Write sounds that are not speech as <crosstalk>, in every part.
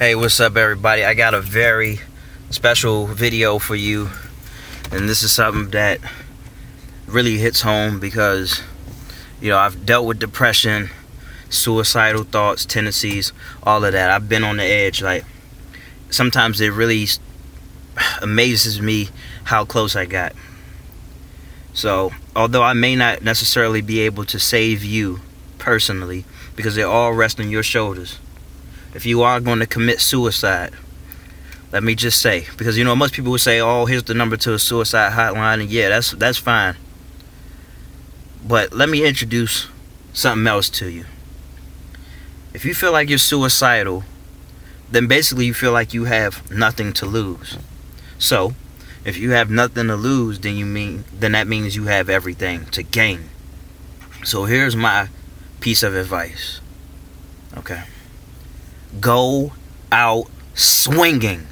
Hey, what's up, everybody? I got a very special video for you, and this is something that really hits home because you know I've dealt with depression, suicidal thoughts, tendencies, all of that. I've been on the edge. Like sometimes it really amazes me how close I got. So, although I may not necessarily be able to save you personally, because they all rest on your shoulders if you are going to commit suicide, let me just say, because you know most people would say, "Oh, here's the number to a suicide hotline," and yeah, that's that's fine. But let me introduce something else to you. If you feel like you're suicidal, then basically you feel like you have nothing to lose. So, if you have nothing to lose, then you mean then that means you have everything to gain. So here's my piece of advice. Okay go out swinging.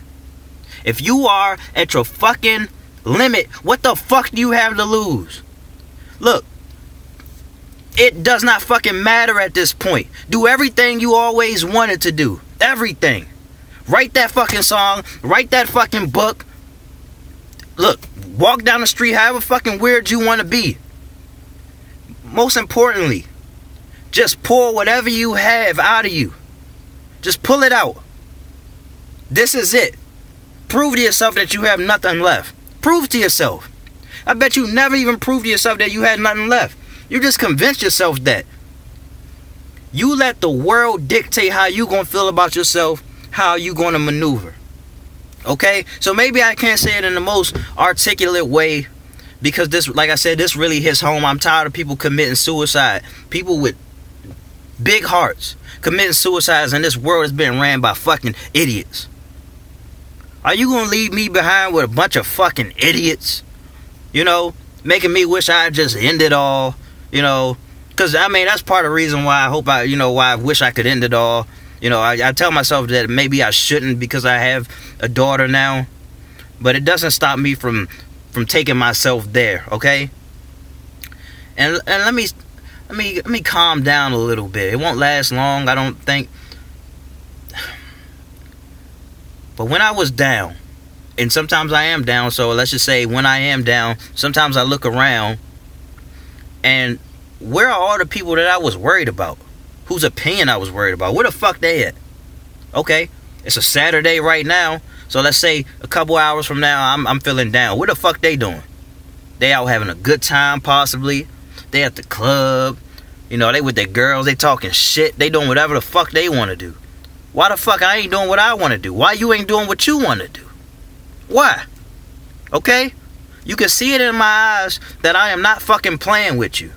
If you are at your fucking limit, what the fuck do you have to lose? Look, it does not fucking matter at this point. Do everything you always wanted to do. Everything. Write that fucking song. Write that fucking book. Look, walk down the street however fucking weird you want to be. Most importantly, just pour whatever you have out of you. Just pull it out. This is it. Prove to yourself that you have nothing left. Prove to yourself. I bet you never even proved to yourself that you had nothing left. You just convinced yourself that. You let the world dictate how you gonna feel about yourself, how you gonna maneuver. Okay? So maybe I can't say it in the most articulate way because this like I said, this really hits home. I'm tired of people committing suicide. People with big hearts committing suicides and this world is being ran by fucking idiots. Are you gonna leave me behind with a bunch of fucking idiots? You know, making me wish I just end it all. You know, because I mean that's part of the reason why I hope I, you know, why I wish I could end it all. You know, I, I tell myself that maybe I shouldn't because I have a daughter now, but it doesn't stop me from from taking myself there. Okay. And and let me let me let me calm down a little bit. It won't last long, I don't think. But when I was down, and sometimes I am down, so let's just say when I am down, sometimes I look around and where are all the people that I was worried about? Whose opinion I was worried about? Where the fuck they at? Okay, it's a Saturday right now, so let's say a couple hours from now I'm I'm feeling down. Where the fuck they doing? They out having a good time possibly they at the club. You know, they with their girls, they talking shit, they doing whatever the fuck they want to do. Why the fuck I ain't doing what I want to do? Why you ain't doing what you want to do? Why? Okay? You can see it in my eyes that I am not fucking playing with you.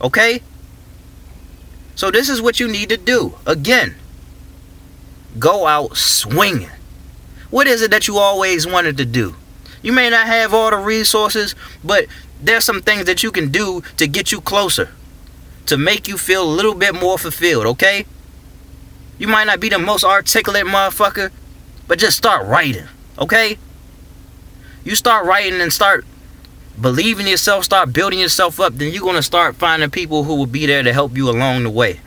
Okay? So this is what you need to do. Again, go out swinging. What is it that you always wanted to do? You may not have all the resources, but there's some things that you can do to get you closer, to make you feel a little bit more fulfilled, okay? You might not be the most articulate motherfucker, but just start writing, okay? You start writing and start believing yourself, start building yourself up, then you're going to start finding people who will be there to help you along the way.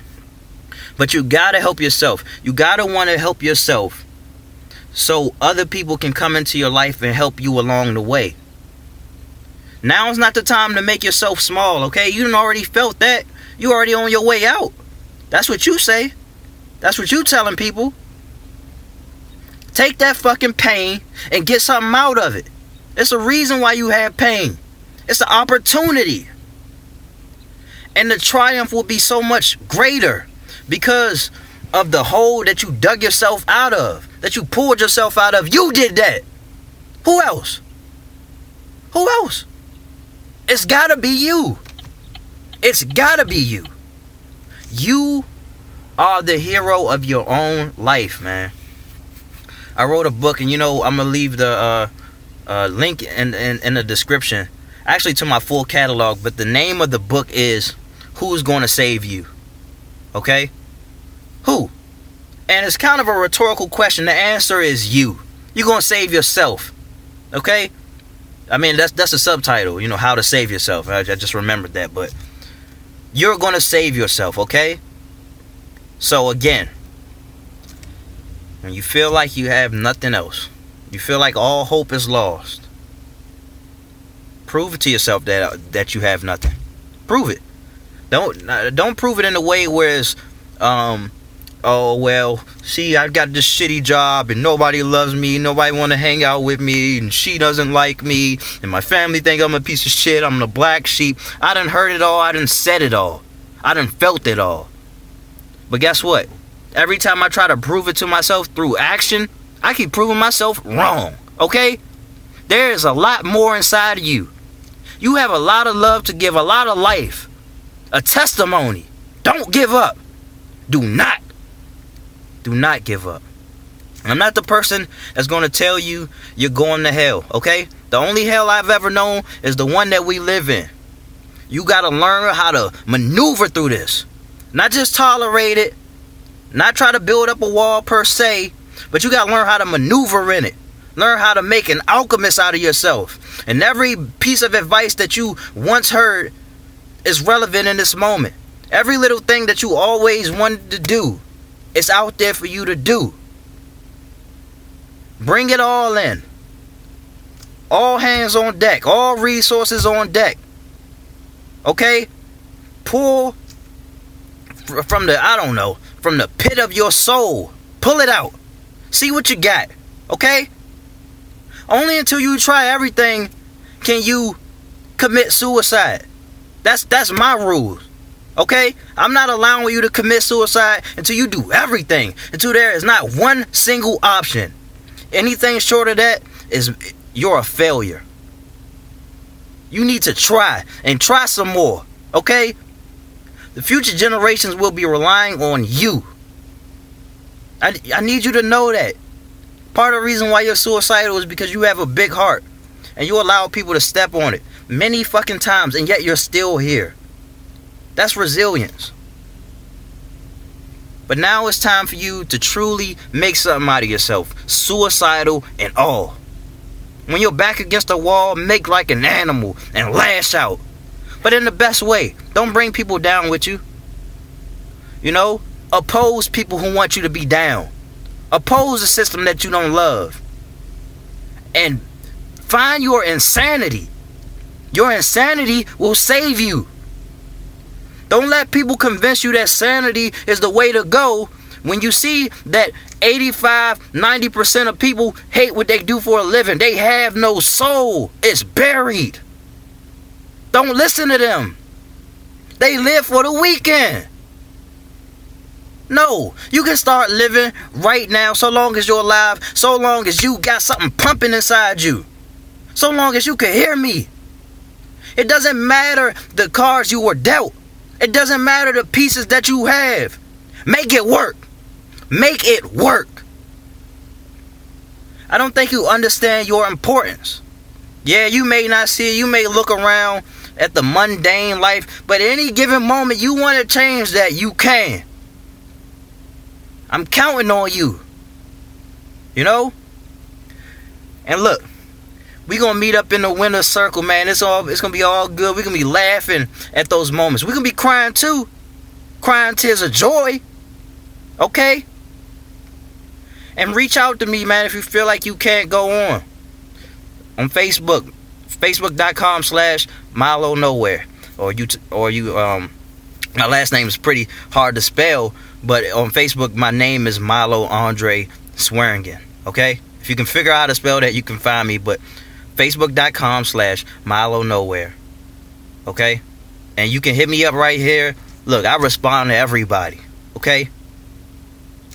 But you got to help yourself. You got to want to help yourself so other people can come into your life and help you along the way. Now is not the time to make yourself small, okay? You already felt that. You already on your way out. That's what you say. That's what you telling people. Take that fucking pain and get something out of it. It's a reason why you have pain. It's an opportunity. And the triumph will be so much greater because of the hole that you dug yourself out of, that you pulled yourself out of. You did that. Who else? Who else? It's gotta be you. It's gotta be you. You are the hero of your own life, man. I wrote a book, and you know I'm gonna leave the uh, uh, link in, in in the description, actually to my full catalog. But the name of the book is "Who's Gonna Save You?" Okay, who? And it's kind of a rhetorical question. The answer is you. You're gonna save yourself. Okay. I mean, that's that's a subtitle, you know, how to save yourself. I, I just remembered that, but you're to save yourself, okay? So again, when you feel like you have nothing else, you feel like all hope is lost, prove it to yourself that that you have nothing. Prove it. Don't don't prove it in a way where it's um oh well see i've got this shitty job and nobody loves me nobody want to hang out with me and she doesn't like me and my family think i'm a piece of shit i'm the black sheep. I didn't heard it all i didn't said it all. I didn't felt it all. But guess what? Every time i try to prove it to myself through action i keep proving myself wrong okay? There is a lot more inside of you. You have a lot of love to give a lot of life a testimony. Don't give up. Do not do not give up. I'm not the person that's going to tell you you're going to hell, okay? The only hell I've ever known is the one that we live in. You got to learn how to maneuver through this. Not just tolerate it, not try to build up a wall per se, but you got to learn how to maneuver in it. Learn how to make an alchemist out of yourself. And every piece of advice that you once heard is relevant in this moment. Every little thing that you always wanted to do it's out there for you to do. Bring it all in. All hands on deck. All resources on deck. Okay? Pull from the, I don't know, from the pit of your soul. Pull it out. See what you got. Okay? Only until you try everything can you commit suicide. That's that's my rules. Okay? I'm not allowing you to commit suicide until you do everything. Until there is not one single option. Anything short of that is you're a failure. You need to try and try some more. Okay? The future generations will be relying on you. I, I need you to know that. Part of the reason why you're suicidal is because you have a big heart and you allow people to step on it many fucking times and yet you're still here. That's resilience. But now it's time for you to truly make something out of yourself, suicidal and all. When you're back against the wall, make like an animal and lash out. But in the best way. Don't bring people down with you. You know, oppose people who want you to be down. Oppose a system that you don't love. And find your insanity. Your insanity will save you. Don't let people convince you that sanity is the way to go when you see that 85 90% of people hate what they do for a living. They have no soul, it's buried. Don't listen to them. They live for the weekend. No, you can start living right now so long as you're alive, so long as you got something pumping inside you, so long as you can hear me. It doesn't matter the cards you were dealt. It doesn't matter the pieces that you have. Make it work. Make it work. I don't think you understand your importance. Yeah, you may not see it. You may look around at the mundane life, but at any given moment you want to change that, you can. I'm counting on you. You know? And look, we gonna meet up in the winner circle, man. It's all it's gonna be all good. we gonna be laughing at those moments. we gonna be crying too. Crying tears of joy. Okay? And reach out to me, man, if you feel like you can't go on. On Facebook. Facebook.com slash Milo Nowhere. Or you or you um my last name is pretty hard to spell, but on Facebook my name is Milo Andre Swearingen. Okay? If you can figure out how to spell that, you can find me, but facebook.com slash Milo Nowhere. Okay? And you can hit me up right here. Look, I respond to everybody. Okay?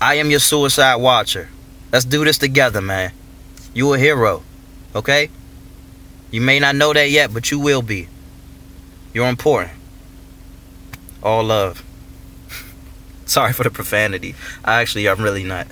I am your suicide watcher. Let's do this together, man. You a hero. Okay? You may not know that yet, but you will be. You're important. All love. <laughs> Sorry for the profanity. I actually, I'm really not.